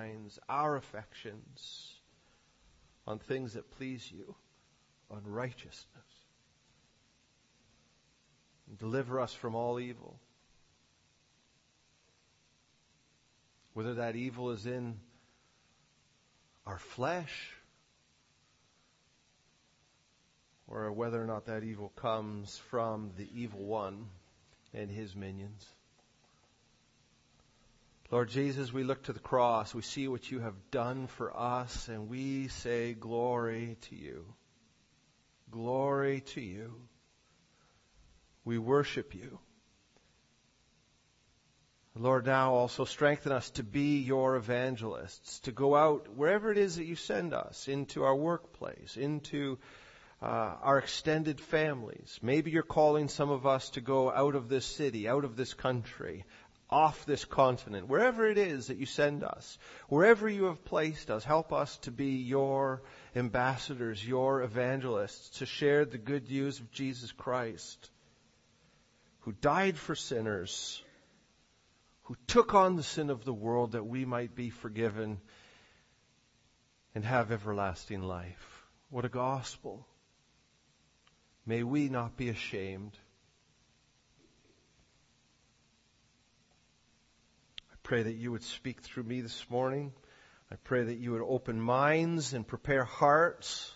minds, our affections on things that please you, on righteousness. Deliver us from all evil. Whether that evil is in our flesh or whether or not that evil comes from the evil one and his minions. Lord Jesus, we look to the cross. We see what you have done for us, and we say, Glory to you. Glory to you. We worship you. Lord, now also strengthen us to be your evangelists, to go out wherever it is that you send us, into our workplace, into uh, our extended families. Maybe you're calling some of us to go out of this city, out of this country, off this continent, wherever it is that you send us, wherever you have placed us, help us to be your ambassadors, your evangelists, to share the good news of Jesus Christ, who died for sinners, who took on the sin of the world that we might be forgiven and have everlasting life. What a gospel. May we not be ashamed. Pray that you would speak through me this morning. I pray that you would open minds and prepare hearts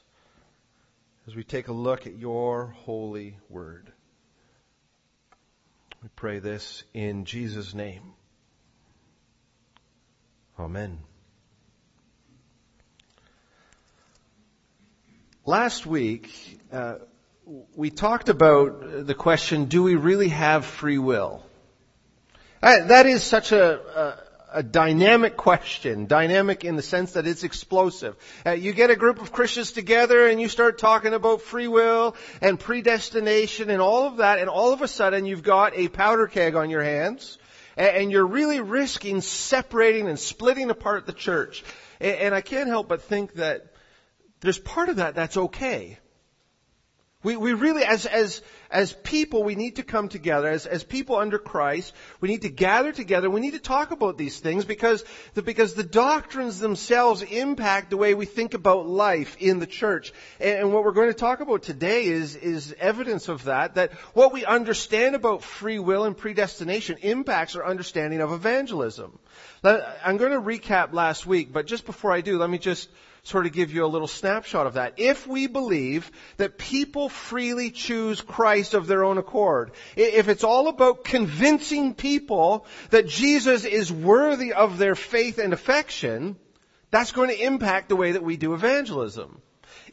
as we take a look at your holy word. We pray this in Jesus' name. Amen. Last week, uh, we talked about the question, do we really have free will? Uh, that is such a, a, a, dynamic question, dynamic in the sense that it's explosive. Uh, you get a group of Christians together and you start talking about free will and predestination and all of that, and all of a sudden you've got a powder keg on your hands, and, and you're really risking separating and splitting apart the church. And, and I can't help but think that there's part of that that's okay. We, we really, as, as, as people, we need to come together. As, as people under Christ, we need to gather together. We need to talk about these things because the, because the doctrines themselves impact the way we think about life in the church. And, and what we're going to talk about today is, is evidence of that, that what we understand about free will and predestination impacts our understanding of evangelism. I'm going to recap last week, but just before I do, let me just sort of give you a little snapshot of that. If we believe that people freely choose Christ of their own accord, if it's all about convincing people that Jesus is worthy of their faith and affection, that's going to impact the way that we do evangelism.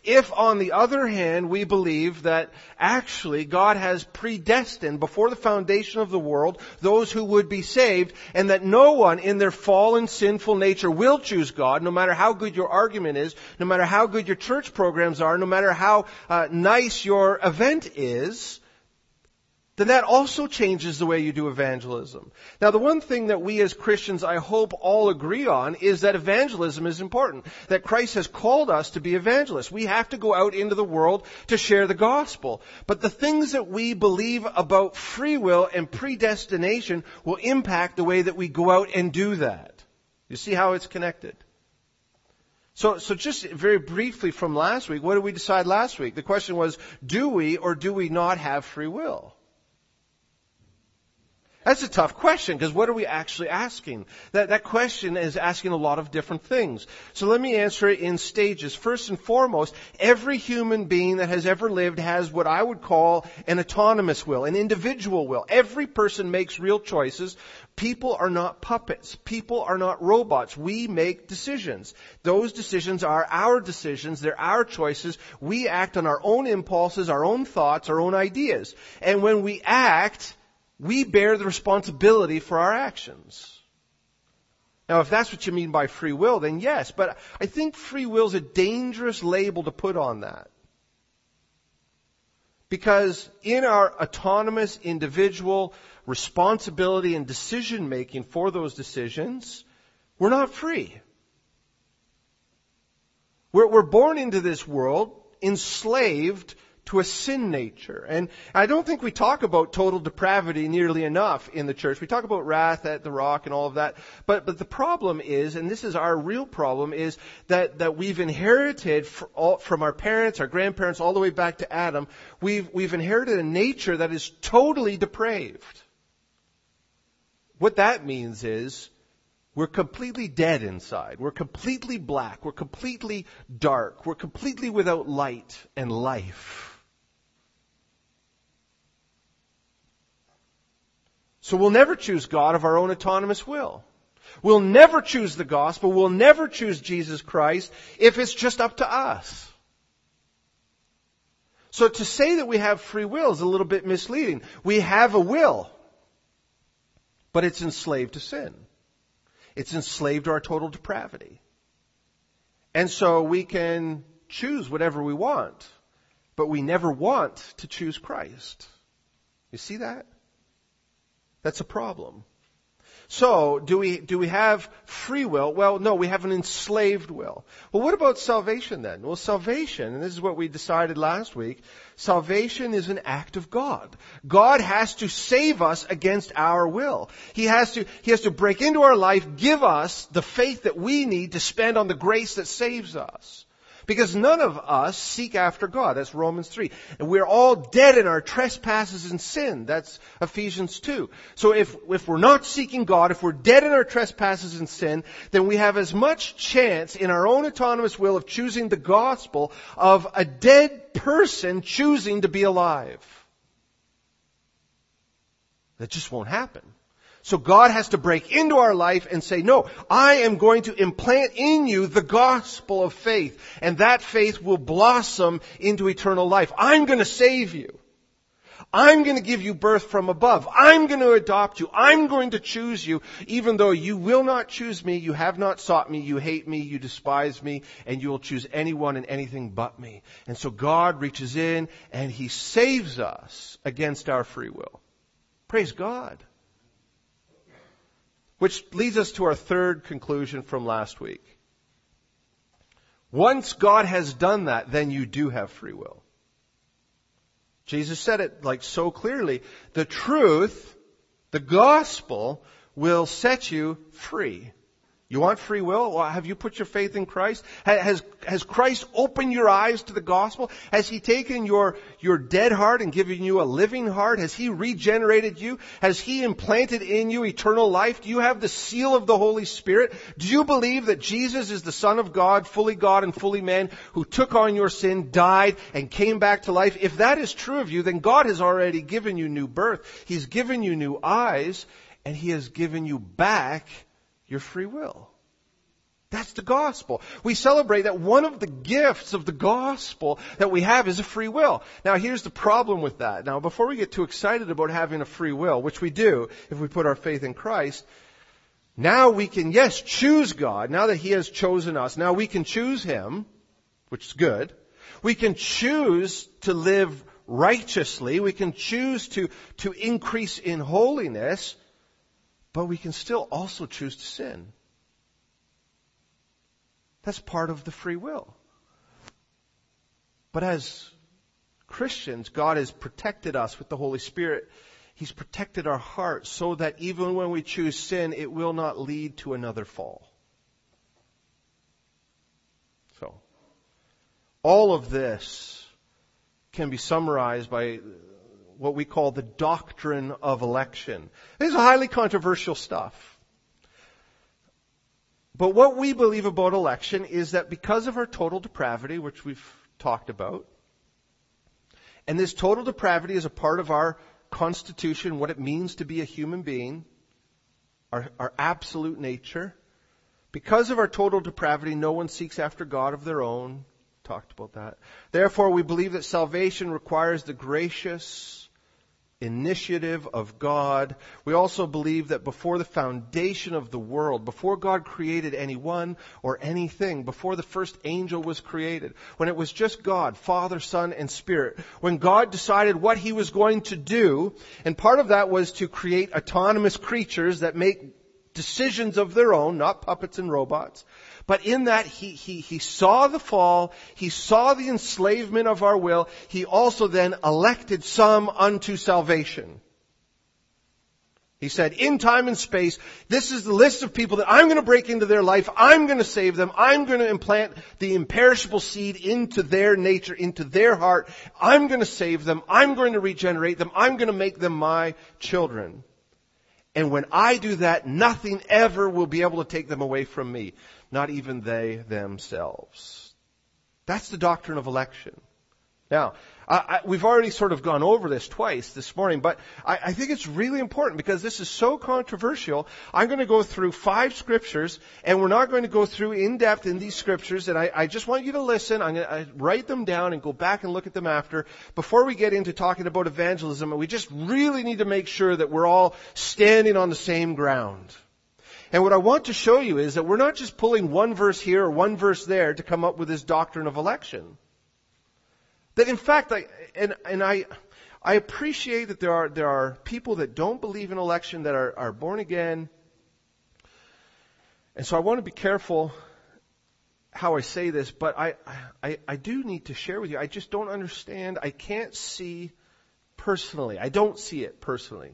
If, on the other hand, we believe that actually God has predestined before the foundation of the world those who would be saved, and that no one in their fallen sinful nature will choose God, no matter how good your argument is, no matter how good your church programs are, no matter how uh, nice your event is, then that also changes the way you do evangelism. Now, the one thing that we as Christians, I hope, all agree on is that evangelism is important. That Christ has called us to be evangelists. We have to go out into the world to share the gospel. But the things that we believe about free will and predestination will impact the way that we go out and do that. You see how it's connected? So, so just very briefly from last week, what did we decide last week? The question was, do we or do we not have free will? That's a tough question because what are we actually asking? That, that question is asking a lot of different things. So let me answer it in stages. First and foremost, every human being that has ever lived has what I would call an autonomous will, an individual will. Every person makes real choices. People are not puppets. People are not robots. We make decisions. Those decisions are our decisions. They're our choices. We act on our own impulses, our own thoughts, our own ideas. And when we act, we bear the responsibility for our actions. Now, if that's what you mean by free will, then yes, but I think free will is a dangerous label to put on that. Because in our autonomous individual responsibility and decision making for those decisions, we're not free. We're, we're born into this world enslaved to a sin nature. And I don't think we talk about total depravity nearly enough in the church. We talk about wrath at the rock and all of that. But, but the problem is, and this is our real problem, is that, that we've inherited from our parents, our grandparents, all the way back to Adam, we've, we've inherited a nature that is totally depraved. What that means is, we're completely dead inside. We're completely black. We're completely dark. We're completely without light and life. So we'll never choose God of our own autonomous will. We'll never choose the gospel. We'll never choose Jesus Christ if it's just up to us. So to say that we have free will is a little bit misleading. We have a will, but it's enslaved to sin. It's enslaved to our total depravity. And so we can choose whatever we want, but we never want to choose Christ. You see that? That's a problem. So, do we, do we have free will? Well, no, we have an enslaved will. Well, what about salvation then? Well, salvation, and this is what we decided last week, salvation is an act of God. God has to save us against our will. He has to, He has to break into our life, give us the faith that we need to spend on the grace that saves us. Because none of us seek after God. That's Romans 3. And we're all dead in our trespasses and sin. That's Ephesians 2. So if, if we're not seeking God, if we're dead in our trespasses and sin, then we have as much chance in our own autonomous will of choosing the gospel of a dead person choosing to be alive. That just won't happen. So God has to break into our life and say, no, I am going to implant in you the gospel of faith. And that faith will blossom into eternal life. I'm going to save you. I'm going to give you birth from above. I'm going to adopt you. I'm going to choose you, even though you will not choose me, you have not sought me, you hate me, you despise me, and you will choose anyone and anything but me. And so God reaches in and He saves us against our free will. Praise God. Which leads us to our third conclusion from last week. Once God has done that, then you do have free will. Jesus said it like so clearly. The truth, the gospel, will set you free. You want free will? Well, have you put your faith in Christ? Has, has Christ opened your eyes to the gospel? Has He taken your, your dead heart and given you a living heart? Has He regenerated you? Has He implanted in you eternal life? Do you have the seal of the Holy Spirit? Do you believe that Jesus is the Son of God, fully God and fully man, who took on your sin, died, and came back to life? If that is true of you, then God has already given you new birth. He's given you new eyes, and He has given you back your free will. That's the gospel. We celebrate that one of the gifts of the gospel that we have is a free will. Now here's the problem with that. Now before we get too excited about having a free will, which we do if we put our faith in Christ, now we can, yes, choose God. Now that He has chosen us, now we can choose Him, which is good. We can choose to live righteously. We can choose to, to increase in holiness. But we can still also choose to sin. That's part of the free will. But as Christians, God has protected us with the Holy Spirit. He's protected our hearts so that even when we choose sin, it will not lead to another fall. So, all of this can be summarized by what we call the doctrine of election. This is highly controversial stuff. But what we believe about election is that because of our total depravity, which we've talked about, and this total depravity is a part of our constitution, what it means to be a human being, our, our absolute nature, because of our total depravity, no one seeks after God of their own. Talked about that. Therefore, we believe that salvation requires the gracious, initiative of God. We also believe that before the foundation of the world, before God created anyone or anything, before the first angel was created, when it was just God, Father, Son, and Spirit, when God decided what He was going to do, and part of that was to create autonomous creatures that make decisions of their own, not puppets and robots. But in that, he, he, he saw the fall, he saw the enslavement of our will, he also then elected some unto salvation. He said, in time and space, this is the list of people that I'm going to break into their life. I'm going to save them. I'm going to implant the imperishable seed into their nature, into their heart. I'm going to save them. I'm going to regenerate them. I'm going to make them my children. And when I do that, nothing ever will be able to take them away from me. Not even they themselves. That's the doctrine of election. Now, I, I, we've already sort of gone over this twice this morning, but I, I think it's really important because this is so controversial. I'm going to go through five scriptures, and we're not going to go through in depth in these scriptures. And I, just want you to listen. I'm going to write them down and go back and look at them after before we get into talking about evangelism. And we just really need to make sure that we're all standing on the same ground. And what I want to show you is that we're not just pulling one verse here or one verse there to come up with this doctrine of election. That in fact, I, and, and I, I appreciate that there are, there are people that don't believe in election that are, are born again. And so I want to be careful how I say this, but I, I, I do need to share with you. I just don't understand. I can't see personally. I don't see it personally.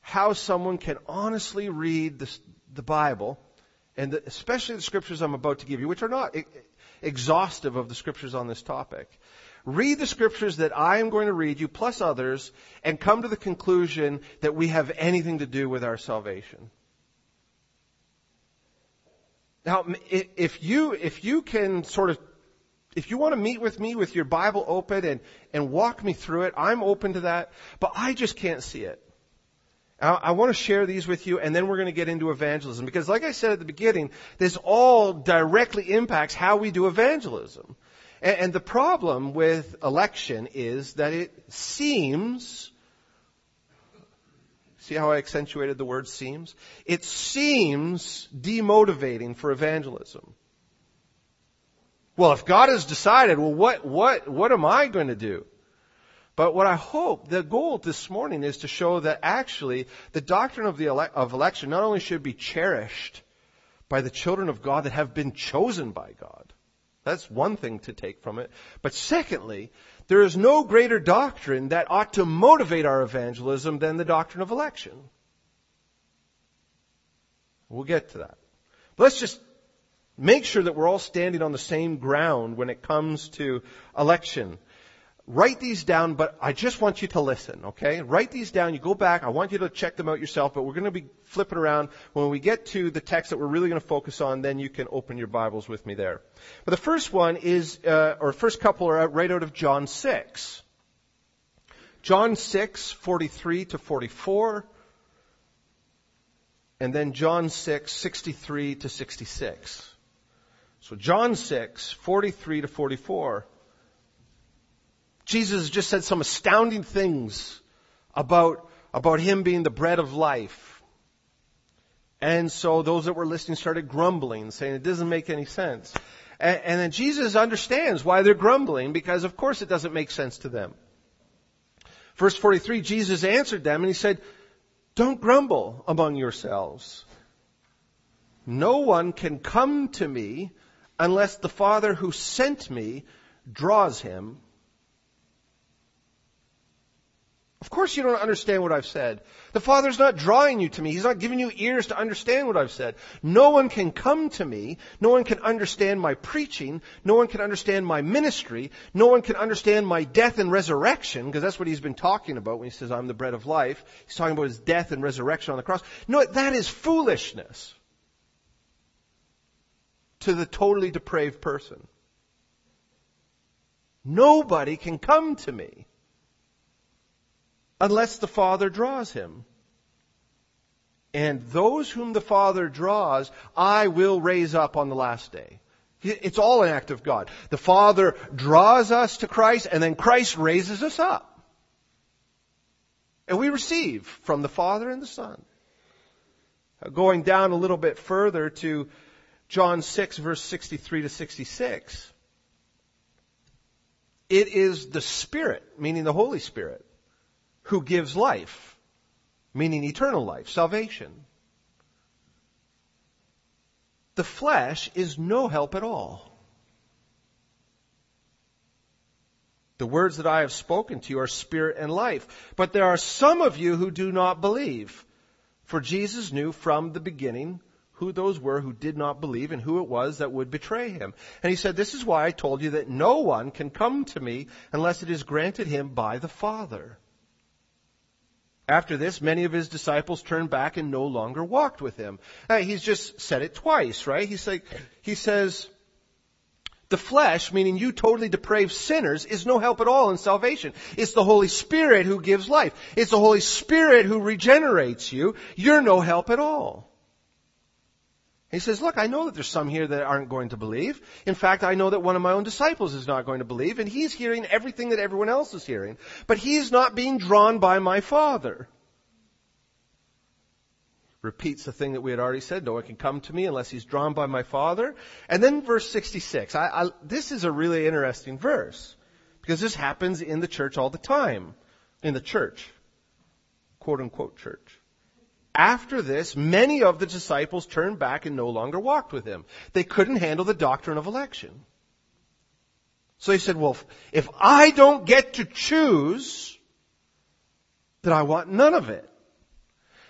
How someone can honestly read the, the Bible, and the, especially the scriptures I'm about to give you, which are not exhaustive of the scriptures on this topic. Read the scriptures that I am going to read you, plus others, and come to the conclusion that we have anything to do with our salvation. Now, if you, if you can sort of, if you want to meet with me with your Bible open and, and walk me through it, I'm open to that, but I just can't see it. I want to share these with you, and then we're going to get into evangelism. Because like I said at the beginning, this all directly impacts how we do evangelism. And the problem with election is that it seems, see how I accentuated the word seems? It seems demotivating for evangelism. Well, if God has decided, well, what, what, what am I going to do? But what I hope, the goal this morning is to show that actually the doctrine of the ele- of election not only should be cherished by the children of God that have been chosen by God. That's one thing to take from it. But secondly, there is no greater doctrine that ought to motivate our evangelism than the doctrine of election. We'll get to that. But let's just make sure that we're all standing on the same ground when it comes to election. Write these down, but I just want you to listen, okay? Write these down. You go back. I want you to check them out yourself, but we're going to be flipping around. When we get to the text that we're really going to focus on, then you can open your Bibles with me there. But the first one is, uh, or first couple are right out of John 6. John 6, 43 to 44. And then John 6, 63 to 66. So John 6, 43 to 44. Jesus just said some astounding things about, about him being the bread of life. And so those that were listening started grumbling, saying it doesn't make any sense. And, and then Jesus understands why they're grumbling because of course it doesn't make sense to them. Verse 43, Jesus answered them and he said, don't grumble among yourselves. No one can come to me unless the Father who sent me draws him Of course you don't understand what I've said. The Father's not drawing you to me. He's not giving you ears to understand what I've said. No one can come to me. No one can understand my preaching. No one can understand my ministry. No one can understand my death and resurrection, because that's what he's been talking about when he says, I'm the bread of life. He's talking about his death and resurrection on the cross. No, that is foolishness to the totally depraved person. Nobody can come to me unless the Father draws him. And those whom the Father draws, I will raise up on the last day. It's all an act of God. The Father draws us to Christ, and then Christ raises us up. And we receive from the Father and the Son. Uh, going down a little bit further to John 6 verse 63 to 66. It is the Spirit, meaning the Holy Spirit, who gives life, meaning eternal life, salvation. the flesh is no help at all. The words that I have spoken to you are spirit and life. But there are some of you who do not believe. For Jesus knew from the beginning who those were who did not believe and who it was that would betray him. And he said, This is why I told you that no one can come to me unless it is granted him by the Father. After this, many of his disciples turned back and no longer walked with him. Uh, he's just said it twice, right? He's like, he says, the flesh, meaning you totally depraved sinners, is no help at all in salvation. It's the Holy Spirit who gives life. It's the Holy Spirit who regenerates you. You're no help at all. He says, look, I know that there's some here that aren't going to believe. In fact, I know that one of my own disciples is not going to believe, and he's hearing everything that everyone else is hearing. But he's not being drawn by my Father repeats the thing that we had already said. No one can come to me unless he's drawn by my Father. And then verse 66. I, I, this is a really interesting verse because this happens in the church all the time. In the church. Quote unquote church. After this, many of the disciples turned back and no longer walked with him. They couldn't handle the doctrine of election. So he said, well, if I don't get to choose, then I want none of it.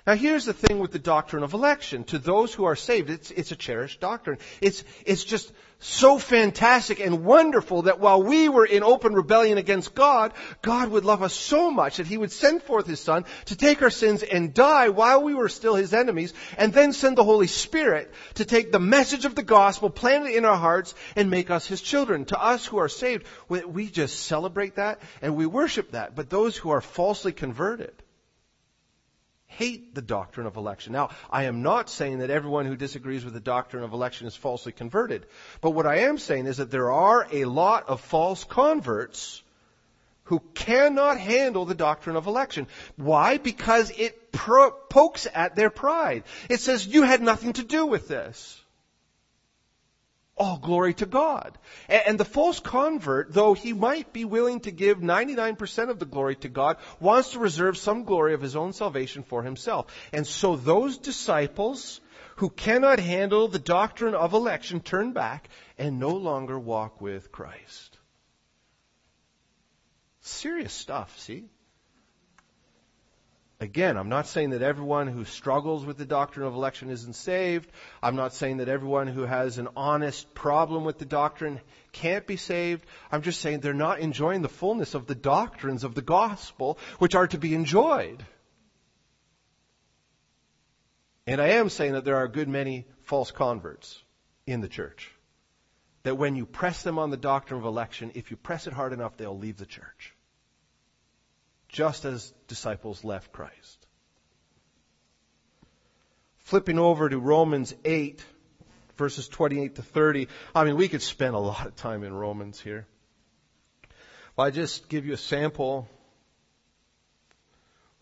Now here's the thing with the doctrine of election. To those who are saved, it's, it's a cherished doctrine. It's, it's just so fantastic and wonderful that while we were in open rebellion against God, God would love us so much that He would send forth His Son to take our sins and die while we were still His enemies, and then send the Holy Spirit to take the message of the gospel, plant it in our hearts, and make us His children. To us who are saved, we just celebrate that and we worship that. But those who are falsely converted, hate the doctrine of election. Now, I am not saying that everyone who disagrees with the doctrine of election is falsely converted. But what I am saying is that there are a lot of false converts who cannot handle the doctrine of election. Why? Because it pro- pokes at their pride. It says, you had nothing to do with this. All glory to God. And the false convert, though he might be willing to give 99% of the glory to God, wants to reserve some glory of his own salvation for himself. And so those disciples who cannot handle the doctrine of election turn back and no longer walk with Christ. Serious stuff, see? Again, I'm not saying that everyone who struggles with the doctrine of election isn't saved. I'm not saying that everyone who has an honest problem with the doctrine can't be saved. I'm just saying they're not enjoying the fullness of the doctrines of the gospel, which are to be enjoyed. And I am saying that there are a good many false converts in the church. That when you press them on the doctrine of election, if you press it hard enough, they'll leave the church just as disciples left Christ. Flipping over to Romans 8, verses 28 to 30. I mean, we could spend a lot of time in Romans here. Well, I just give you a sample.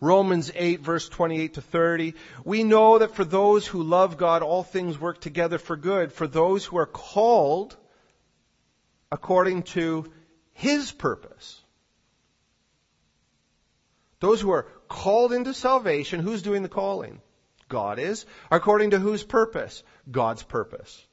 Romans 8 verse 28 to 30. We know that for those who love God, all things work together for good. For those who are called according to His purpose. Those who are called into salvation, who's doing the calling? God is. According to whose purpose? God's purpose.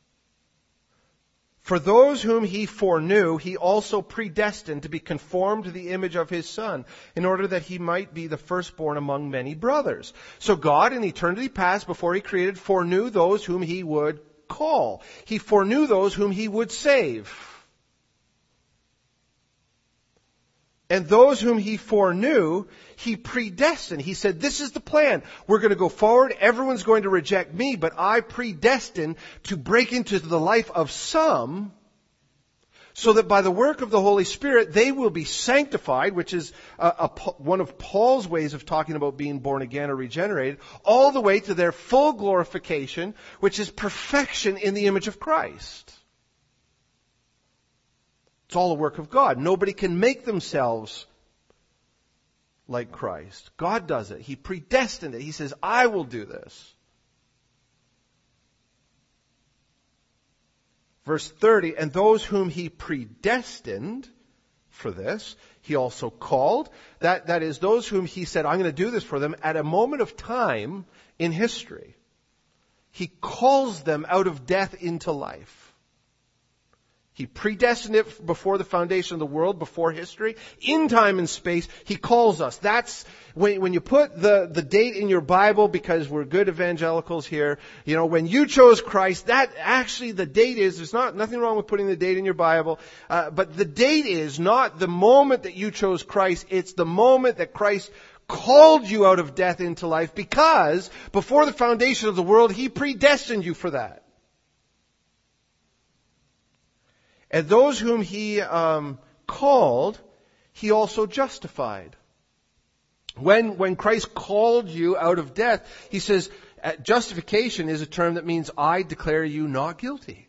For those whom he foreknew, he also predestined to be conformed to the image of his son, in order that he might be the firstborn among many brothers. So God, in eternity past, before he created, foreknew those whom he would call. He foreknew those whom he would save. And those whom he foreknew, he predestined. He said, this is the plan. We're going to go forward. Everyone's going to reject me, but I predestined to break into the life of some so that by the work of the Holy Spirit, they will be sanctified, which is a, a, one of Paul's ways of talking about being born again or regenerated, all the way to their full glorification, which is perfection in the image of Christ. It's all the work of God. Nobody can make themselves like Christ. God does it. He predestined it. He says, I will do this. Verse 30, and those whom he predestined for this, he also called. That, that is, those whom he said, I'm going to do this for them at a moment of time in history. He calls them out of death into life. He predestined it before the foundation of the world, before history. In time and space, He calls us. That's, when, when you put the, the date in your Bible, because we're good evangelicals here, you know, when you chose Christ, that actually the date is, there's not, nothing wrong with putting the date in your Bible, uh, but the date is not the moment that you chose Christ, it's the moment that Christ called you out of death into life because before the foundation of the world, He predestined you for that. And those whom he um, called, he also justified. When, when Christ called you out of death, he says, uh, justification is a term that means I declare you not guilty.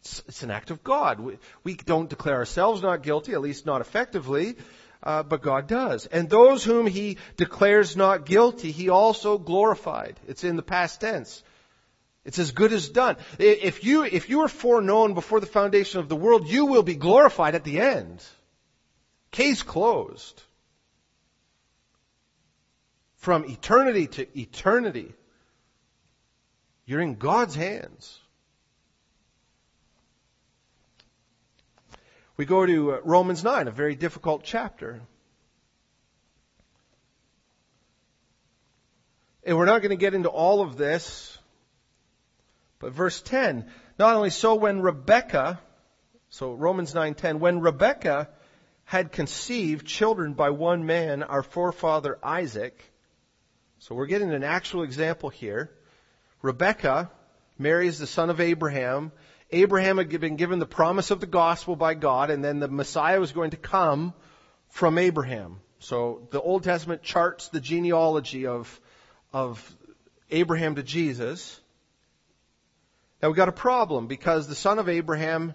It's, it's an act of God. We, we, don't declare ourselves not guilty, at least not effectively, uh, but God does. And those whom he declares not guilty, he also glorified. It's in the past tense. It's as good as done. If you, if you are foreknown before the foundation of the world, you will be glorified at the end. Case closed. From eternity to eternity, you're in God's hands. We go to uh, Romans 9, a very difficult chapter. And we're not going to get into all of this but verse 10, not only so when Rebekah, so Romans 9:10, when Rebekah had conceived children by one man, our forefather Isaac. So we're getting an actual example here. Rebekah marries the son of Abraham. Abraham had been given the promise of the gospel by God, and then the Messiah was going to come from Abraham. So the Old Testament charts the genealogy of, of Abraham to Jesus. Now we've got a problem because the son of Abraham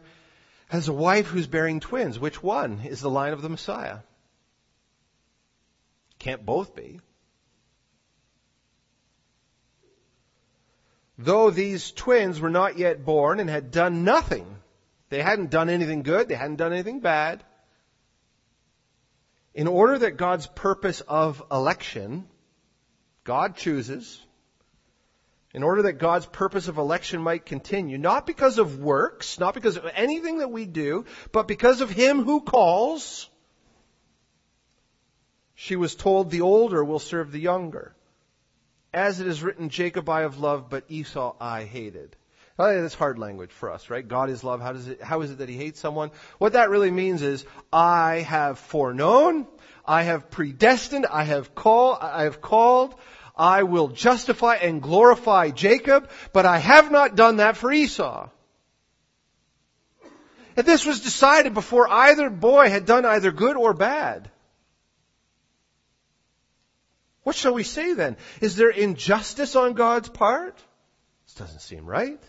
has a wife who's bearing twins. Which one is the line of the Messiah? Can't both be. Though these twins were not yet born and had done nothing, they hadn't done anything good, they hadn't done anything bad. In order that God's purpose of election, God chooses, in order that God's purpose of election might continue, not because of works, not because of anything that we do, but because of Him who calls. She was told the older will serve the younger. As it is written, Jacob I have loved, but Esau I hated. Oh, that's hard language for us, right? God is love. How does it, how is it that He hates someone? What that really means is, I have foreknown, I have predestined, I have called, I have called, I will justify and glorify Jacob, but I have not done that for Esau. And this was decided before either boy had done either good or bad. What shall we say then? Is there injustice on God's part? This doesn't seem right.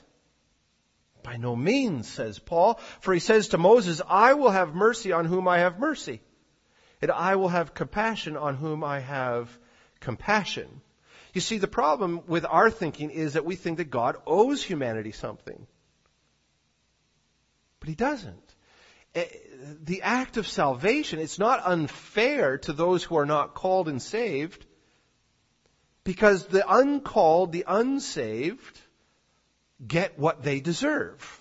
By no means, says Paul, for he says to Moses, I will have mercy on whom I have mercy, and I will have compassion on whom I have compassion. You see, the problem with our thinking is that we think that God owes humanity something. But He doesn't. Eh, the act of salvation, it's not unfair to those who are not called and saved, because the uncalled, the unsaved, get what they deserve.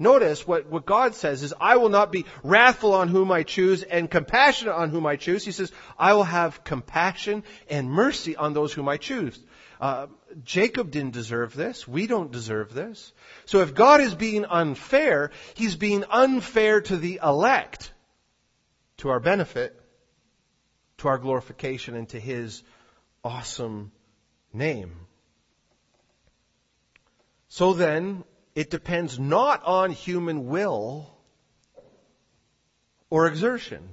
Notice what, what God says is, I will not be wrathful on whom I choose and compassionate on whom I choose. He says, I will have compassion and mercy on those whom I choose. Uh, Jacob didn't deserve this. We don't deserve this. So if God is being unfair, He's being unfair to the elect, to our benefit, to our glorification, and to His awesome name. So then, it depends not on human will or exertion,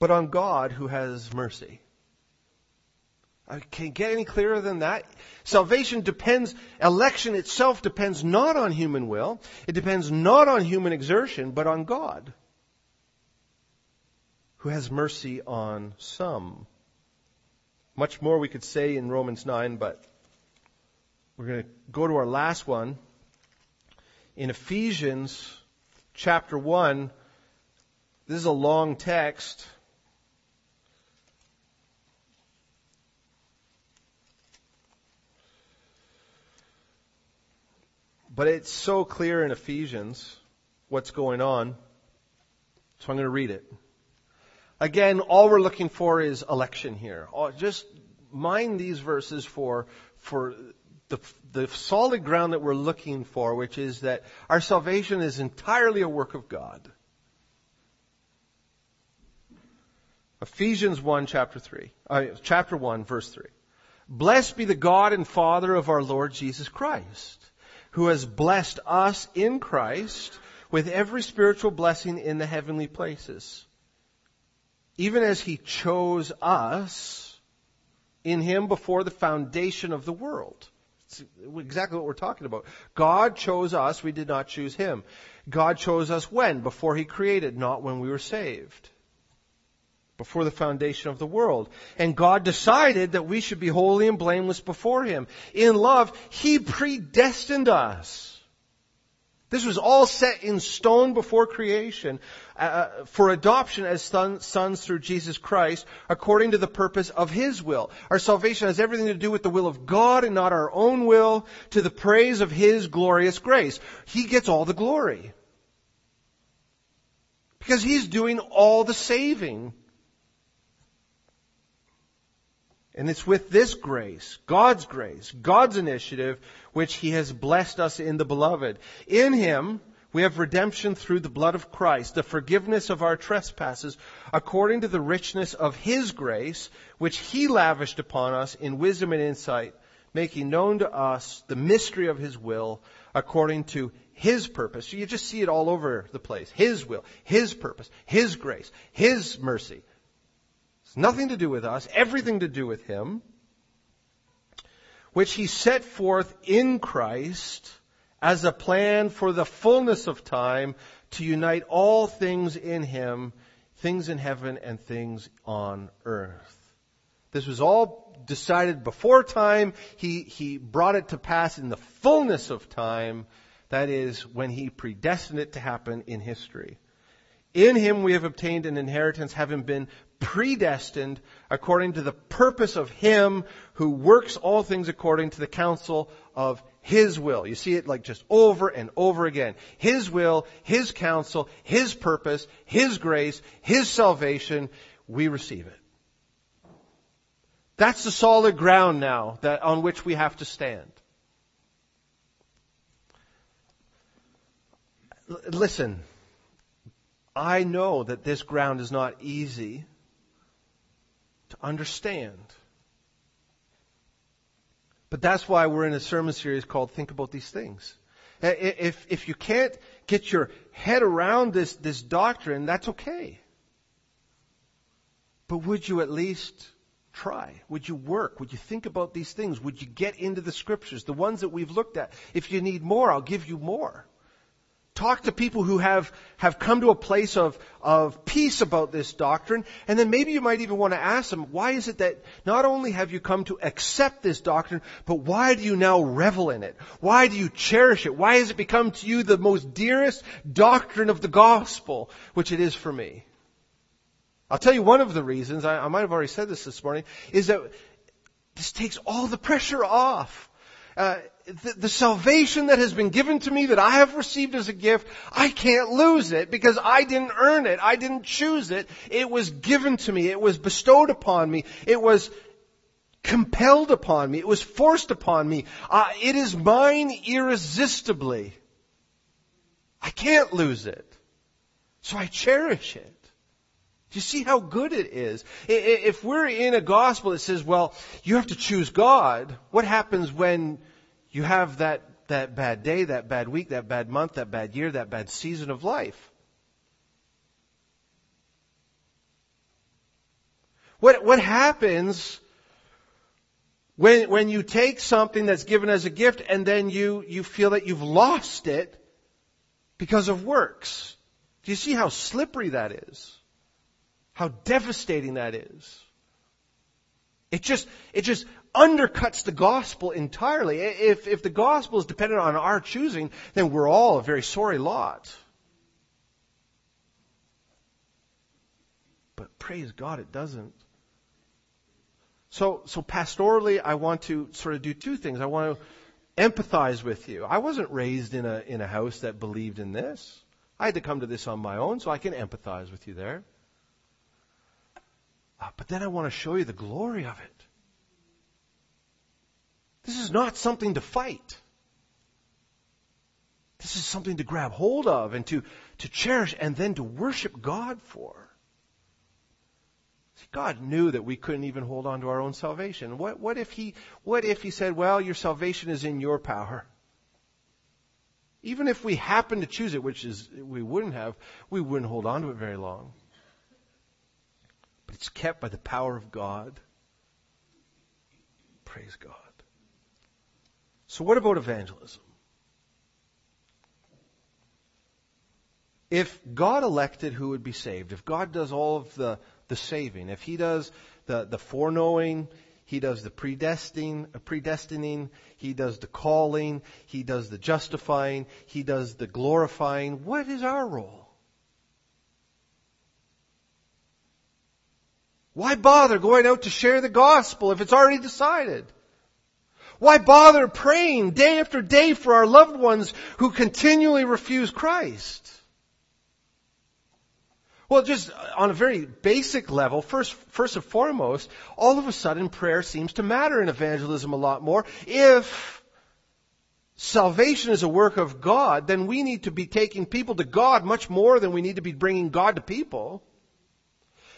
but on God who has mercy. I can't get any clearer than that. Salvation depends, election itself depends not on human will. It depends not on human exertion, but on God, who has mercy on some. Much more we could say in Romans 9, but we're going to go to our last one. In Ephesians chapter 1, this is a long text. But it's so clear in Ephesians what's going on. So I'm going to read it. Again, all we're looking for is election here. Just mind these verses for, for the, the solid ground that we're looking for, which is that our salvation is entirely a work of God. Ephesians 1 chapter 3, uh, chapter 1 verse 3. Blessed be the God and Father of our Lord Jesus Christ, who has blessed us in Christ with every spiritual blessing in the heavenly places. Even as he chose us in him before the foundation of the world. Exactly what we're talking about. God chose us, we did not choose him. God chose us when? Before he created, not when we were saved. Before the foundation of the world. And God decided that we should be holy and blameless before him. In love, he predestined us this was all set in stone before creation uh, uh, for adoption as son, sons through Jesus Christ according to the purpose of His will. Our salvation has everything to do with the will of God and not our own will to the praise of His glorious grace. He gets all the glory. Because He's doing all the saving. And it's with this grace, God's grace, God's initiative, which He has blessed us in the beloved. In Him, we have redemption through the blood of Christ, the forgiveness of our trespasses, according to the richness of His grace, which He lavished upon us in wisdom and insight, making known to us the mystery of His will, according to His purpose. So you just see it all over the place. His will, His purpose, His grace, His mercy. It's nothing to do with us, everything to do with Him, which He set forth in Christ as a plan for the fullness of time to unite all things in Him, things in heaven and things on earth. This was all decided before time. He, he brought it to pass in the fullness of time. That is when He predestined it to happen in history. In him we have obtained an inheritance, having been predestined according to the purpose of him who works all things according to the counsel of his will. You see it like just over and over again. His will, his counsel, his purpose, his grace, his salvation, we receive it. That's the solid ground now that on which we have to stand. L- listen, I know that this ground is not easy to understand. But that's why we're in a sermon series called Think About These Things. If, if you can't get your head around this, this doctrine, that's okay. But would you at least try? Would you work? Would you think about these things? Would you get into the scriptures, the ones that we've looked at? If you need more, I'll give you more. Talk to people who have, have come to a place of, of peace about this doctrine. And then maybe you might even want to ask them, why is it that not only have you come to accept this doctrine, but why do you now revel in it? Why do you cherish it? Why has it become to you the most dearest doctrine of the gospel, which it is for me? I'll tell you one of the reasons, I, I might have already said this this morning, is that this takes all the pressure off. Uh, the, the salvation that has been given to me that I have received as a gift, I can't lose it because I didn't earn it. I didn't choose it. It was given to me. It was bestowed upon me. It was compelled upon me. It was forced upon me. Uh, it is mine irresistibly. I can't lose it. So I cherish it. Do you see how good it is? If we're in a gospel that says, well, you have to choose God, what happens when you have that, that bad day, that bad week, that bad month, that bad year, that bad season of life? What, what happens when, when you take something that's given as a gift and then you, you feel that you've lost it because of works? Do you see how slippery that is? How devastating that is. It just, it just undercuts the gospel entirely. If, if the gospel is dependent on our choosing, then we're all a very sorry lot. But praise God, it doesn't. So, so pastorally, I want to sort of do two things. I want to empathize with you. I wasn't raised in a, in a house that believed in this. I had to come to this on my own, so I can empathize with you there. Uh, but then I want to show you the glory of it. This is not something to fight. This is something to grab hold of and to, to cherish and then to worship God for. See, God knew that we couldn't even hold on to our own salvation. What, what if he, what if he said, well, your salvation is in your power? Even if we happen to choose it, which is, we wouldn't have, we wouldn't hold on to it very long. But it's kept by the power of God. Praise God. So what about evangelism? If God elected who would be saved, if God does all of the, the saving, if He does the, the foreknowing, He does the predestining, predestining, He does the calling, He does the justifying, He does the glorifying, what is our role? Why bother going out to share the gospel if it's already decided? Why bother praying day after day for our loved ones who continually refuse Christ? Well, just on a very basic level, first, first and foremost, all of a sudden prayer seems to matter in evangelism a lot more. If salvation is a work of God, then we need to be taking people to God much more than we need to be bringing God to people.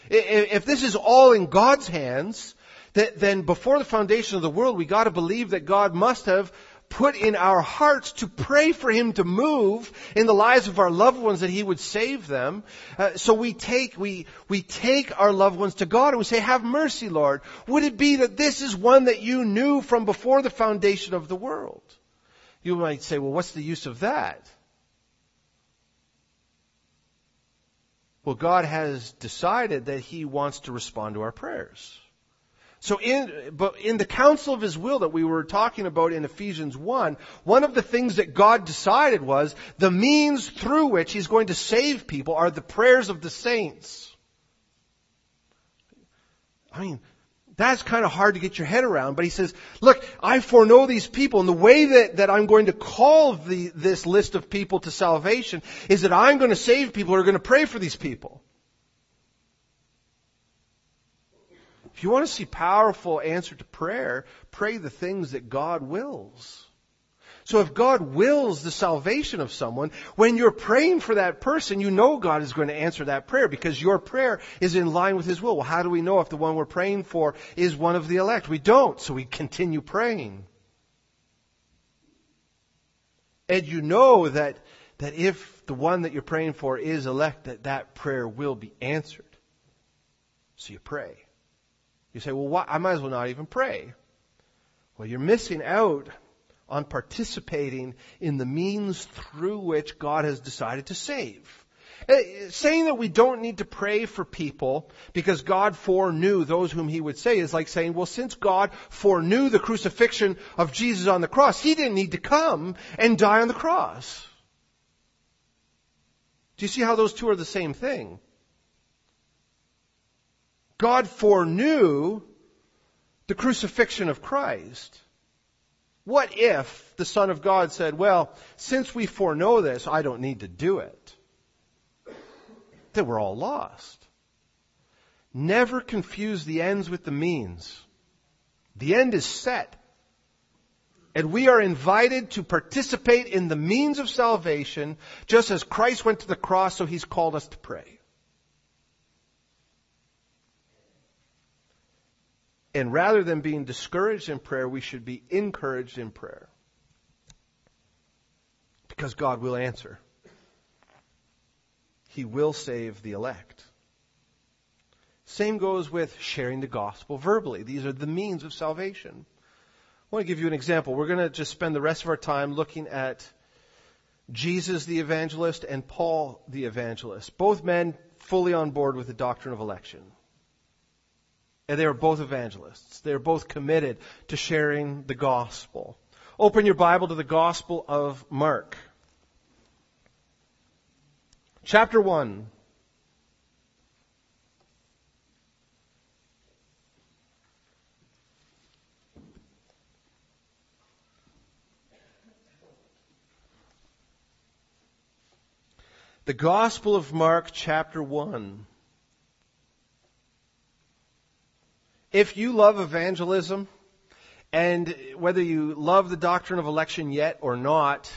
If this is all in God's hands, then before the foundation of the world, we gotta believe that God must have put in our hearts to pray for Him to move in the lives of our loved ones that He would save them. Uh, so we take, we, we take our loved ones to God and we say, have mercy, Lord. Would it be that this is one that you knew from before the foundation of the world? You might say, well, what's the use of that? Well, God has decided that He wants to respond to our prayers. So in, but in the counsel of his will that we were talking about in Ephesians 1, one of the things that God decided was the means through which he's going to save people are the prayers of the saints. I mean, that's kind of hard to get your head around, but he says, look, I foreknow these people, and the way that, that I'm going to call the, this list of people to salvation is that I'm going to save people who are going to pray for these people. If you want to see powerful answer to prayer, pray the things that God wills. So if God wills the salvation of someone, when you're praying for that person, you know God is going to answer that prayer because your prayer is in line with His will. Well, how do we know if the one we're praying for is one of the elect? We don't, so we continue praying. And you know that, that if the one that you're praying for is elect, that that prayer will be answered. So you pray. You say, well, why? I might as well not even pray. Well, you're missing out on participating in the means through which God has decided to save. Eh, saying that we don't need to pray for people because God foreknew those whom He would say is like saying, well, since God foreknew the crucifixion of Jesus on the cross, He didn't need to come and die on the cross. Do you see how those two are the same thing? God foreknew the crucifixion of Christ. What if the Son of God said, well, since we foreknow this, I don't need to do it? Then we're all lost. Never confuse the ends with the means. The end is set. And we are invited to participate in the means of salvation, just as Christ went to the cross, so He's called us to pray. And rather than being discouraged in prayer, we should be encouraged in prayer. Because God will answer. He will save the elect. Same goes with sharing the gospel verbally. These are the means of salvation. I want to give you an example. We're going to just spend the rest of our time looking at Jesus the evangelist and Paul the evangelist. Both men fully on board with the doctrine of election. And they were both evangelists. They were both committed to sharing the gospel. Open your Bible to the gospel of Mark. Chapter 1. The Gospel of Mark, chapter 1. If you love evangelism, and whether you love the doctrine of election yet or not,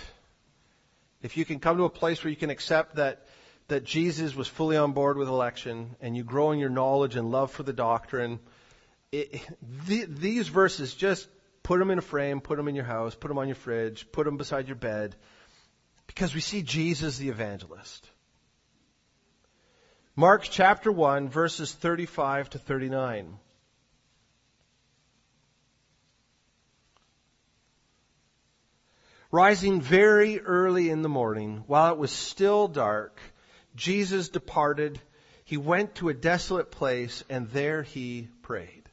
if you can come to a place where you can accept that, that Jesus was fully on board with election and you grow in your knowledge and love for the doctrine, it, the, these verses just put them in a frame, put them in your house, put them on your fridge, put them beside your bed, because we see Jesus the evangelist. Mark chapter 1, verses 35 to 39. Rising very early in the morning, while it was still dark, Jesus departed. He went to a desolate place, and there he prayed.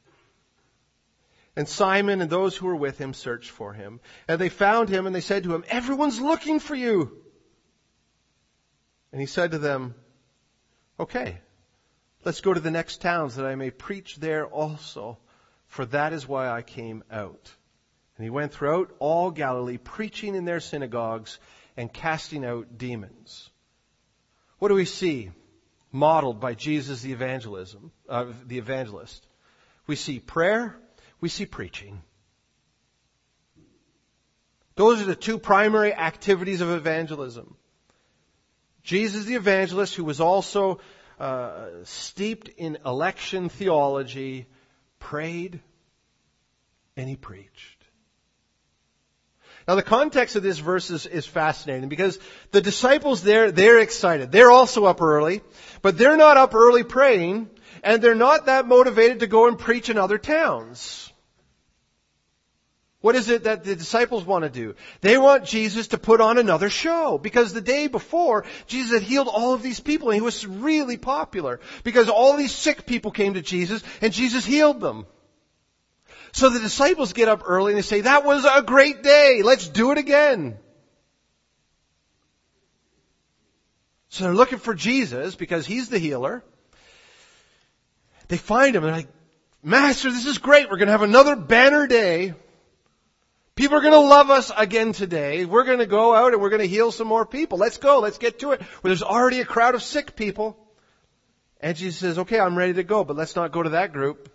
And Simon and those who were with him searched for him. And they found him, and they said to him, Everyone's looking for you. And he said to them, Okay, let's go to the next towns that I may preach there also, for that is why I came out. And he went throughout all Galilee, preaching in their synagogues and casting out demons. What do we see modeled by Jesus the evangelism, uh, the evangelist? We see prayer, we see preaching. Those are the two primary activities of evangelism. Jesus the evangelist, who was also uh, steeped in election theology, prayed and he preached. Now the context of this verse is, is, fascinating because the disciples there, they're excited. They're also up early, but they're not up early praying and they're not that motivated to go and preach in other towns. What is it that the disciples want to do? They want Jesus to put on another show because the day before, Jesus had healed all of these people and he was really popular because all these sick people came to Jesus and Jesus healed them. So the disciples get up early and they say, that was a great day. Let's do it again. So they're looking for Jesus because he's the healer. They find him and they're like, Master, this is great. We're going to have another banner day. People are going to love us again today. We're going to go out and we're going to heal some more people. Let's go. Let's get to it. Where there's already a crowd of sick people. And Jesus says, okay, I'm ready to go, but let's not go to that group.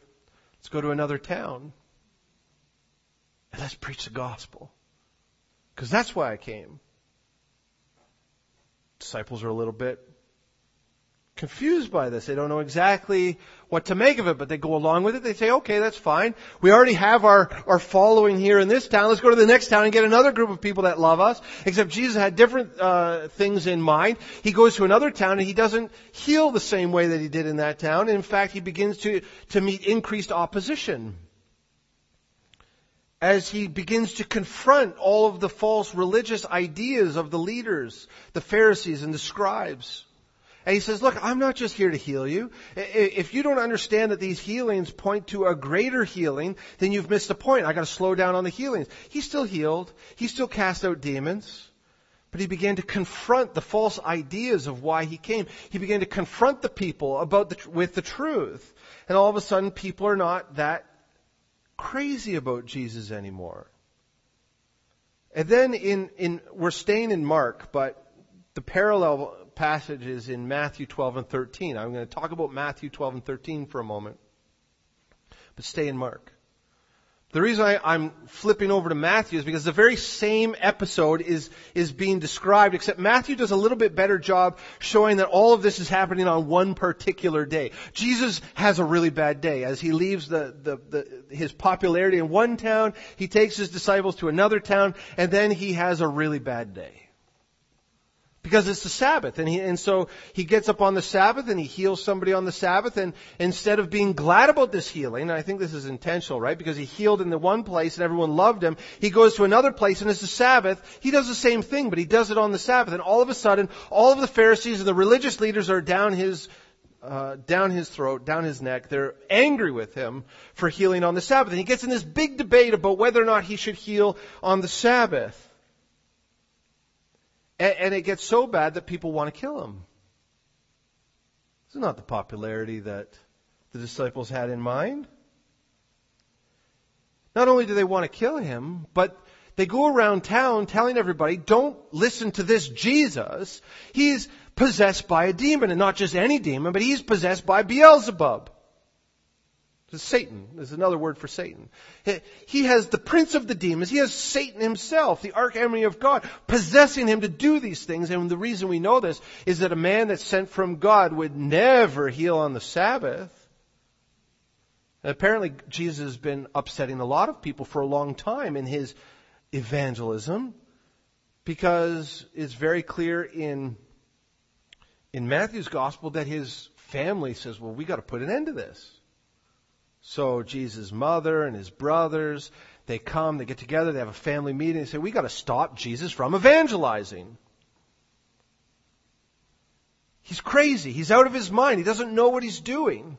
Let's go to another town. And let's preach the gospel. Because that's why I came. Disciples are a little bit confused by this. They don't know exactly what to make of it, but they go along with it. They say, okay, that's fine. We already have our, our following here in this town. Let's go to the next town and get another group of people that love us. Except Jesus had different uh, things in mind. He goes to another town and he doesn't heal the same way that he did in that town. In fact, he begins to, to meet increased opposition as he begins to confront all of the false religious ideas of the leaders, the Pharisees and the scribes. And he says, look, I'm not just here to heal you. If you don't understand that these healings point to a greater healing, then you've missed the point. I gotta slow down on the healings. He still healed. He still cast out demons. But he began to confront the false ideas of why he came. He began to confront the people about the, with the truth. And all of a sudden people are not that crazy about Jesus anymore. And then in, in, we're staying in Mark, but the parallel passages in Matthew 12 and 13. I'm going to talk about Matthew 12 and 13 for a moment, but stay in Mark. The reason I, am flipping over to Matthew is because the very same episode is, is being described, except Matthew does a little bit better job showing that all of this is happening on one particular day. Jesus has a really bad day. As he leaves the, the, the, his popularity in one town, he takes his disciples to another town, and then he has a really bad day because it's the Sabbath. And, he, and so he gets up on the Sabbath and he heals somebody on the Sabbath. And instead of being glad about this healing, and I think this is intentional, right? Because he healed in the one place and everyone loved him. He goes to another place and it's the Sabbath. He does the same thing, but he does it on the Sabbath. And all of a sudden, all of the Pharisees and the religious leaders are down his uh, down his throat, down his neck. They're angry with him for healing on the Sabbath. And he gets in this big debate about whether or not he should heal on the Sabbath. And, and it gets so bad that people want to kill him. This is not the popularity that the disciples had in mind. Not only do they want to kill him, but they go around town telling everybody, don't listen to this Jesus. He's possessed by a demon, and not just any demon, but he's possessed by Beelzebub. Satan is another word for Satan. He has the prince of the demons. He has Satan himself, the archenemy of God, possessing him to do these things. And the reason we know this is that a man that's sent from God would never heal on the Sabbath. And apparently Jesus has been upsetting a lot of people for a long time in his evangelism because it's very clear in in Matthew's gospel that his family says, well, we got to put an end to this. So Jesus' mother and his brothers, they come, they get together, they have a family meeting, they say, we gotta stop Jesus from evangelizing. He's crazy. He's out of his mind. He doesn't know what he's doing.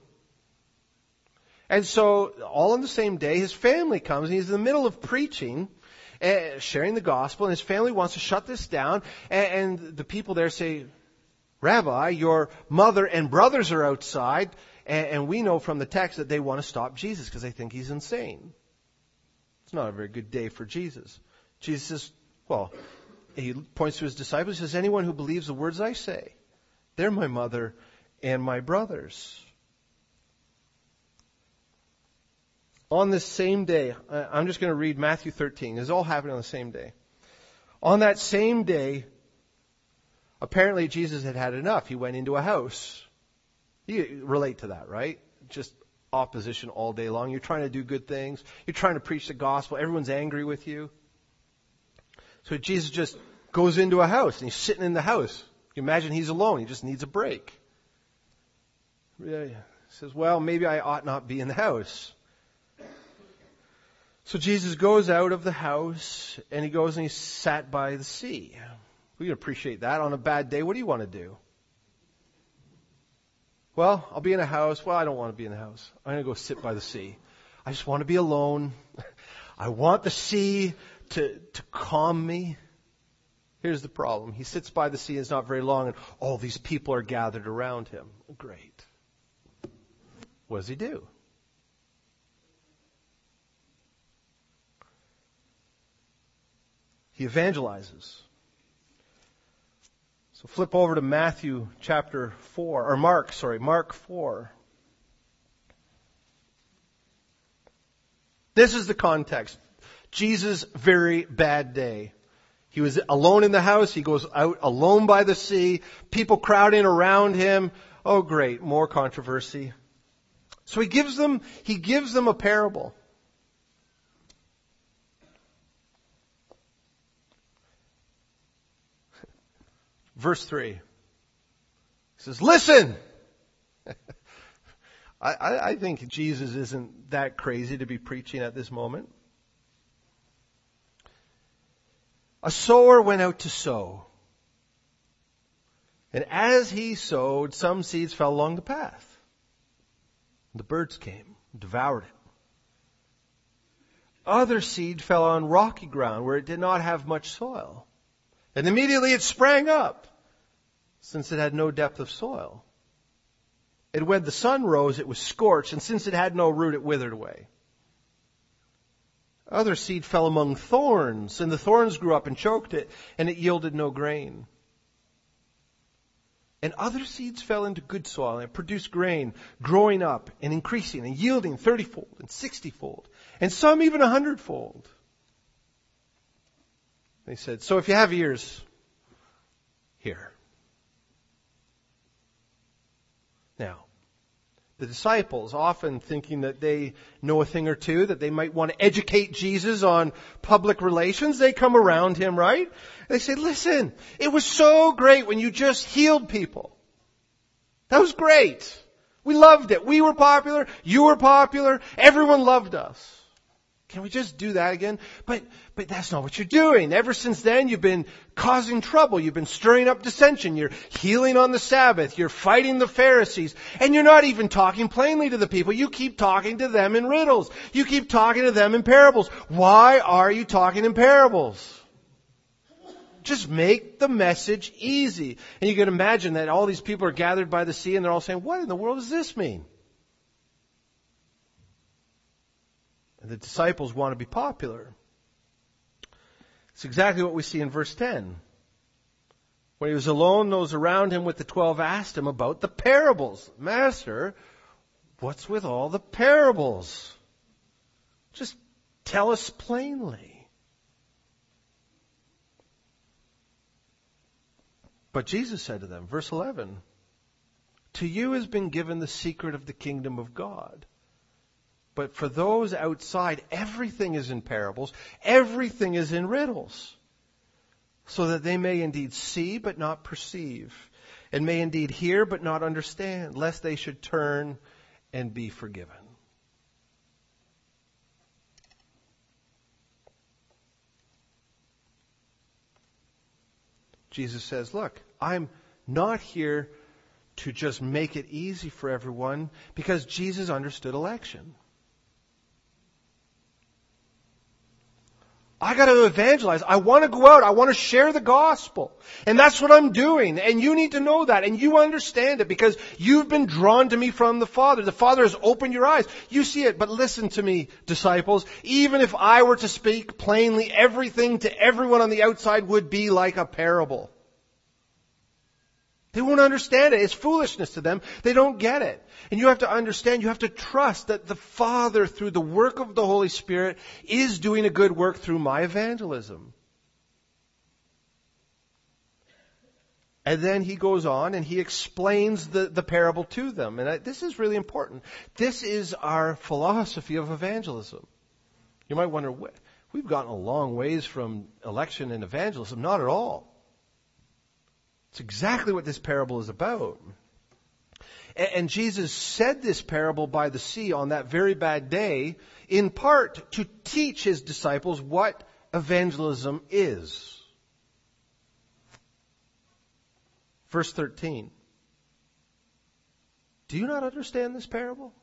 And so, all on the same day, his family comes and he's in the middle of preaching, uh, sharing the gospel, and his family wants to shut this down, and, and the people there say, Rabbi, your mother and brothers are outside. And, and we know from the text that they want to stop Jesus because they think he's insane. It's not a very good day for Jesus. Jesus says, well, he points to his disciples, he says, anyone who believes the words I say, they're my mother and my brothers. On this same day, I'm just going to read Matthew 13. This all happened on the same day. On that same day, apparently Jesus had had enough. He went into a house. You relate to that, right? Just opposition all day long. You're trying to do good things. You're trying to preach the gospel. Everyone's angry with you. So Jesus just goes into a house and he's sitting in the house. You imagine he's alone. He just needs a break. He says, well, maybe I ought not be in the house. So Jesus goes out of the house and he goes and he sat by the sea. We can appreciate that. On a bad day, what do you want to do? Well, I'll be in a house. Well, I don't want to be in the house. I'm going to go sit by the sea. I just want to be alone. I want the sea to, to calm me. Here's the problem. He sits by the sea and it's not very long and all these people are gathered around him. Great. What does he do? He evangelizes. Flip over to Matthew chapter 4, or Mark, sorry, Mark 4. This is the context. Jesus' very bad day. He was alone in the house. He goes out alone by the sea. People crowding around him. Oh great, more controversy. So he gives them, he gives them a parable. Verse 3. He says, listen! I, I, I think Jesus isn't that crazy to be preaching at this moment. A sower went out to sow. And as he sowed, some seeds fell along the path. The birds came, devoured it. Other seed fell on rocky ground where it did not have much soil. And immediately it sprang up, since it had no depth of soil. And when the sun rose, it was scorched, and since it had no root, it withered away. Other seed fell among thorns, and the thorns grew up and choked it, and it yielded no grain. And other seeds fell into good soil, and produced grain, growing up and increasing and yielding thirtyfold and sixtyfold, and some even a hundredfold. They said, So if you have ears, hear. Now, the disciples, often thinking that they know a thing or two, that they might want to educate Jesus on public relations, they come around him, right? They say, listen, it was so great when you just healed people. That was great. We loved it. We were popular. You were popular. Everyone loved us. Can we just do that again? But, but that's not what you're doing. Ever since then, you've been causing trouble. You've been stirring up dissension. You're healing on the Sabbath. You're fighting the Pharisees. And you're not even talking plainly to the people. You keep talking to them in riddles. You keep talking to them in parables. Why are you talking in parables? Just make the message easy. And you can imagine that all these people are gathered by the sea and they're all saying, what in the world does this mean? The disciples want to be popular. It's exactly what we see in verse 10. When he was alone, those around him with the twelve asked him about the parables. Master, what's with all the parables? Just tell us plainly. But Jesus said to them, verse 11, To you has been given the secret of the kingdom of God. But for those outside, everything is in parables, everything is in riddles, so that they may indeed see but not perceive, and may indeed hear but not understand, lest they should turn and be forgiven. Jesus says, Look, I'm not here to just make it easy for everyone because Jesus understood election. I got to evangelize. I want to go out. I want to share the gospel. And that's what I'm doing. And you need to know that. And you understand it because you've been drawn to me from the Father. The Father has opened your eyes. You see it. But listen to me, disciples. Even if I were to speak plainly, everything to everyone on the outside would be like a parable. They won't understand it. It's foolishness to them. They don't get it. And you have to understand, you have to trust that the Father, through the work of the Holy Spirit, is doing a good work through my evangelism. And then he goes on and he explains the, the parable to them. And I, this is really important. This is our philosophy of evangelism. You might wonder, we've gotten a long ways from election and evangelism. Not at all. It's exactly what this parable is about. And Jesus said this parable by the sea on that very bad day, in part to teach his disciples what evangelism is. Verse 13. Do you not understand this parable?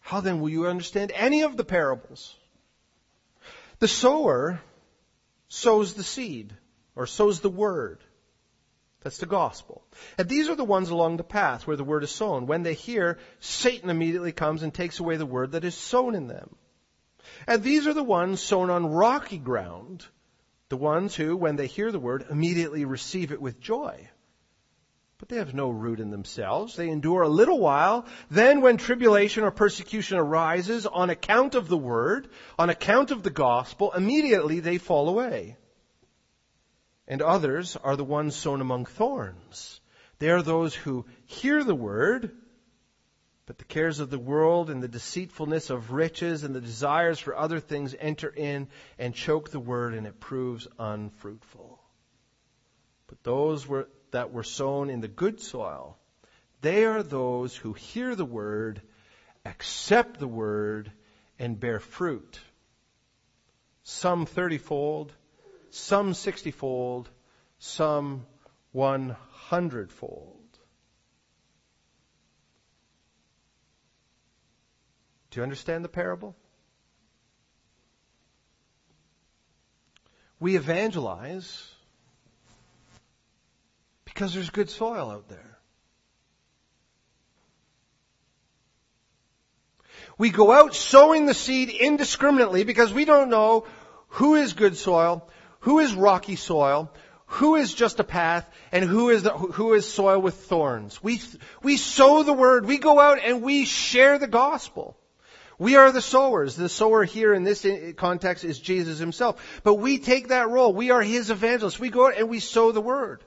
How then will you understand any of the parables? The sower sows the seed or sows the word. That's the gospel. And these are the ones along the path where the word is sown. When they hear, Satan immediately comes and takes away the word that is sown in them. And these are the ones sown on rocky ground, the ones who, when they hear the word, immediately receive it with joy. But they have no root in themselves. They endure a little while. Then when tribulation or persecution arises on account of the word, on account of the gospel, immediately they fall away. And others are the ones sown among thorns. They are those who hear the word, but the cares of the world and the deceitfulness of riches and the desires for other things enter in and choke the word, and it proves unfruitful. But those were, that were sown in the good soil, they are those who hear the word, accept the word, and bear fruit. Some thirtyfold, some sixtyfold, some one hundredfold. Do you understand the parable? We evangelize because there's good soil out there. We go out sowing the seed indiscriminately because we don't know who is good soil, who is rocky soil? Who is just a path? And who is, the, who is soil with thorns? We, we sow the word. We go out and we share the gospel. We are the sowers. The sower here in this context is Jesus himself. But we take that role. We are his evangelists. We go out and we sow the word.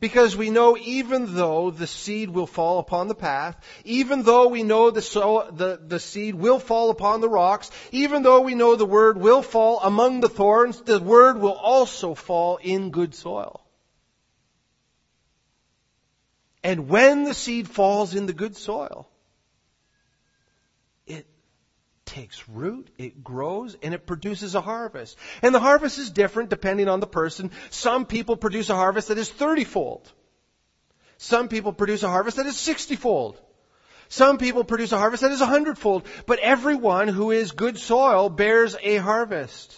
Because we know even though the seed will fall upon the path, even though we know the, the, the seed will fall upon the rocks, even though we know the word will fall among the thorns, the word will also fall in good soil. And when the seed falls in the good soil, takes root, it grows, and it produces a harvest. And the harvest is different depending on the person. Some people produce a harvest that is 30 fold. Some people produce a harvest that is 60 fold. Some people produce a harvest that is a hundredfold. But everyone who is good soil bears a harvest.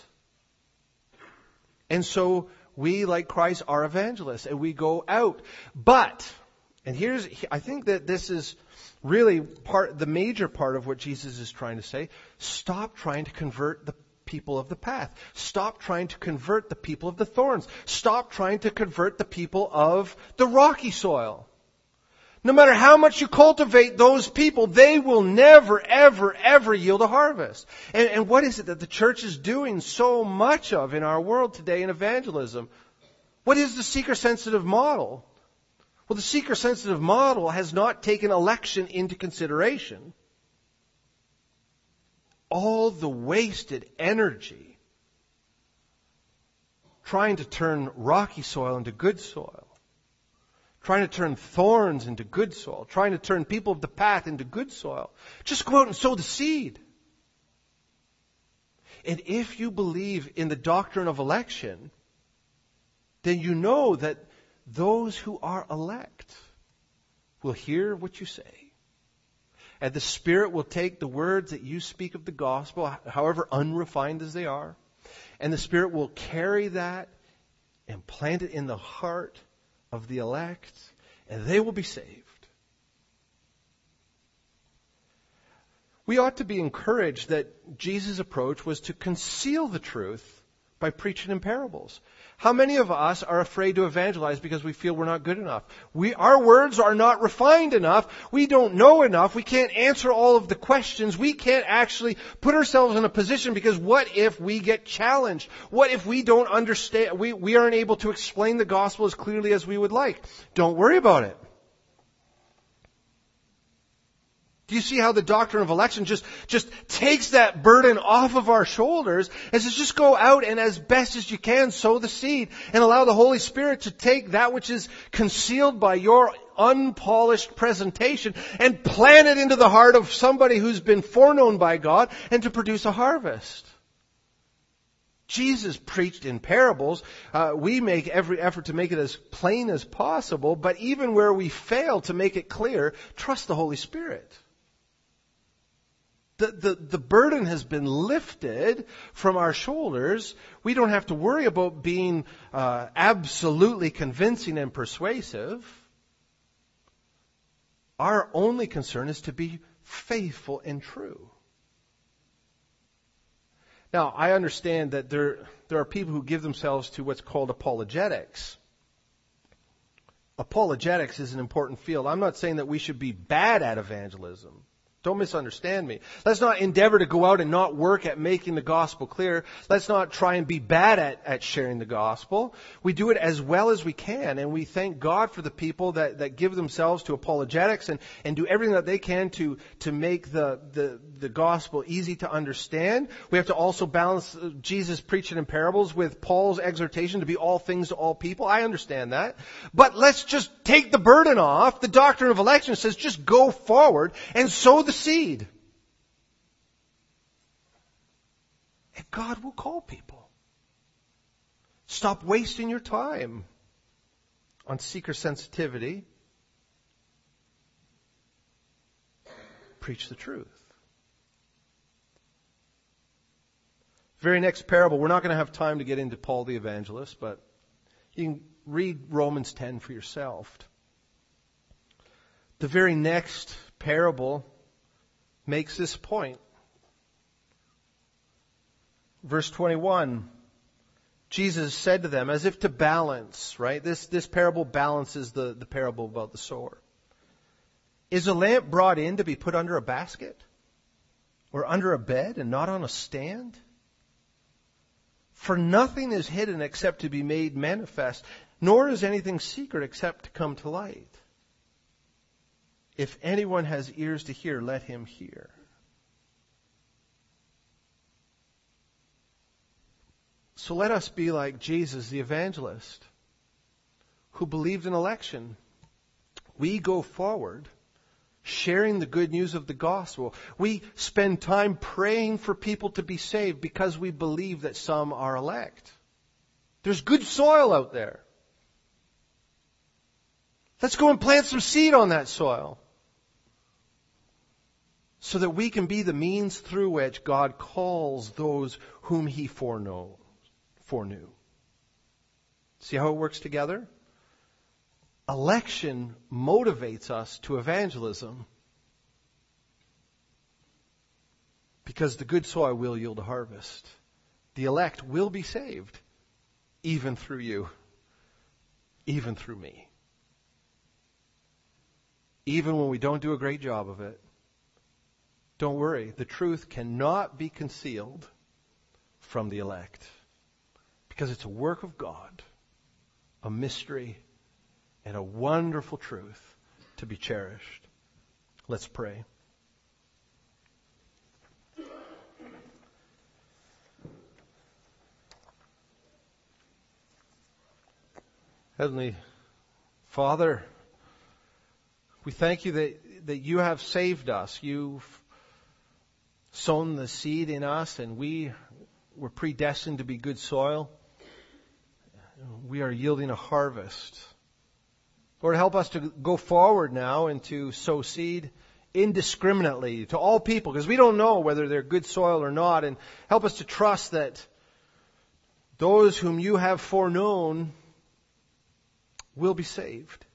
And so we, like Christ, are evangelists and we go out. But, and here's, I think that this is really part, the major part of what Jesus is trying to say. Stop trying to convert the people of the path. Stop trying to convert the people of the thorns. Stop trying to convert the people of the rocky soil. No matter how much you cultivate those people, they will never, ever, ever yield a harvest. And, and what is it that the church is doing so much of in our world today in evangelism? What is the seeker sensitive model? Well, the seeker sensitive model has not taken election into consideration. All the wasted energy trying to turn rocky soil into good soil, trying to turn thorns into good soil, trying to turn people of the path into good soil. Just go out and sow the seed. And if you believe in the doctrine of election, then you know that those who are elect will hear what you say. And the Spirit will take the words that you speak of the gospel, however unrefined as they are, and the Spirit will carry that and plant it in the heart of the elect, and they will be saved. We ought to be encouraged that Jesus' approach was to conceal the truth by preaching in parables. How many of us are afraid to evangelize because we feel we're not good enough? We, our words are not refined enough. We don't know enough. We can't answer all of the questions. We can't actually put ourselves in a position because what if we get challenged? What if we don't understand, we, we aren't able to explain the gospel as clearly as we would like? Don't worry about it. Do you see how the doctrine of election just, just takes that burden off of our shoulders and says just go out and as best as you can sow the seed and allow the Holy Spirit to take that which is concealed by your unpolished presentation and plant it into the heart of somebody who's been foreknown by God and to produce a harvest. Jesus preached in parables. Uh, we make every effort to make it as plain as possible, but even where we fail to make it clear, trust the Holy Spirit. The, the, the burden has been lifted from our shoulders. We don't have to worry about being uh, absolutely convincing and persuasive. Our only concern is to be faithful and true. Now, I understand that there, there are people who give themselves to what's called apologetics. Apologetics is an important field. I'm not saying that we should be bad at evangelism. Don't misunderstand me. Let's not endeavor to go out and not work at making the gospel clear. Let's not try and be bad at, at sharing the gospel. We do it as well as we can, and we thank God for the people that, that give themselves to apologetics and, and do everything that they can to, to make the, the, the gospel easy to understand. We have to also balance uh, Jesus preaching in parables with Paul's exhortation to be all things to all people. I understand that. But let's just take the burden off. The doctrine of election says just go forward and sow the seed. And God will call people. Stop wasting your time on seeker sensitivity. Preach the truth. Very next parable, we're not going to have time to get into Paul the evangelist, but you can read Romans 10 for yourself. The very next parable makes this point. Verse 21. Jesus said to them, as if to balance, right? This, this parable balances the, the parable about the sower. Is a lamp brought in to be put under a basket? Or under a bed and not on a stand? For nothing is hidden except to be made manifest, nor is anything secret except to come to light. If anyone has ears to hear, let him hear. So let us be like Jesus, the evangelist, who believed in election. We go forward sharing the good news of the gospel. We spend time praying for people to be saved because we believe that some are elect. There's good soil out there. Let's go and plant some seed on that soil so that we can be the means through which God calls those whom he foreknew. See how it works together? Election motivates us to evangelism because the good soil will yield a harvest. The elect will be saved, even through you, even through me. Even when we don't do a great job of it, don't worry. The truth cannot be concealed from the elect because it's a work of God, a mystery, and a wonderful truth to be cherished. Let's pray. Heavenly Father, we thank you that, that you have saved us. You've sown the seed in us and we were predestined to be good soil. We are yielding a harvest. Lord, help us to go forward now and to sow seed indiscriminately to all people because we don't know whether they're good soil or not and help us to trust that those whom you have foreknown will be saved.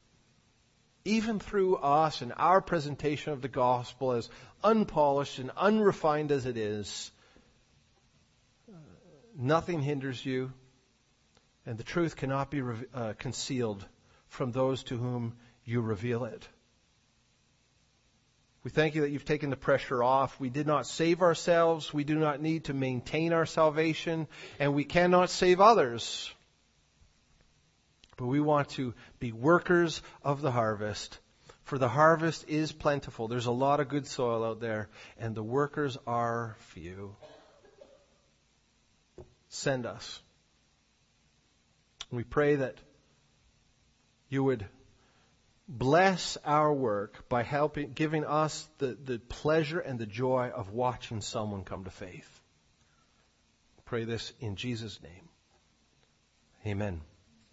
Even through us and our presentation of the gospel as unpolished and unrefined as it is, nothing hinders you, and the truth cannot be uh, concealed from those to whom you reveal it. We thank you that you've taken the pressure off. We did not save ourselves. We do not need to maintain our salvation, and we cannot save others. But we want to be workers of the harvest. For the harvest is plentiful. There's a lot of good soil out there, and the workers are few. Send us. We pray that you would bless our work by helping, giving us the, the pleasure and the joy of watching someone come to faith. Pray this in Jesus' name. Amen.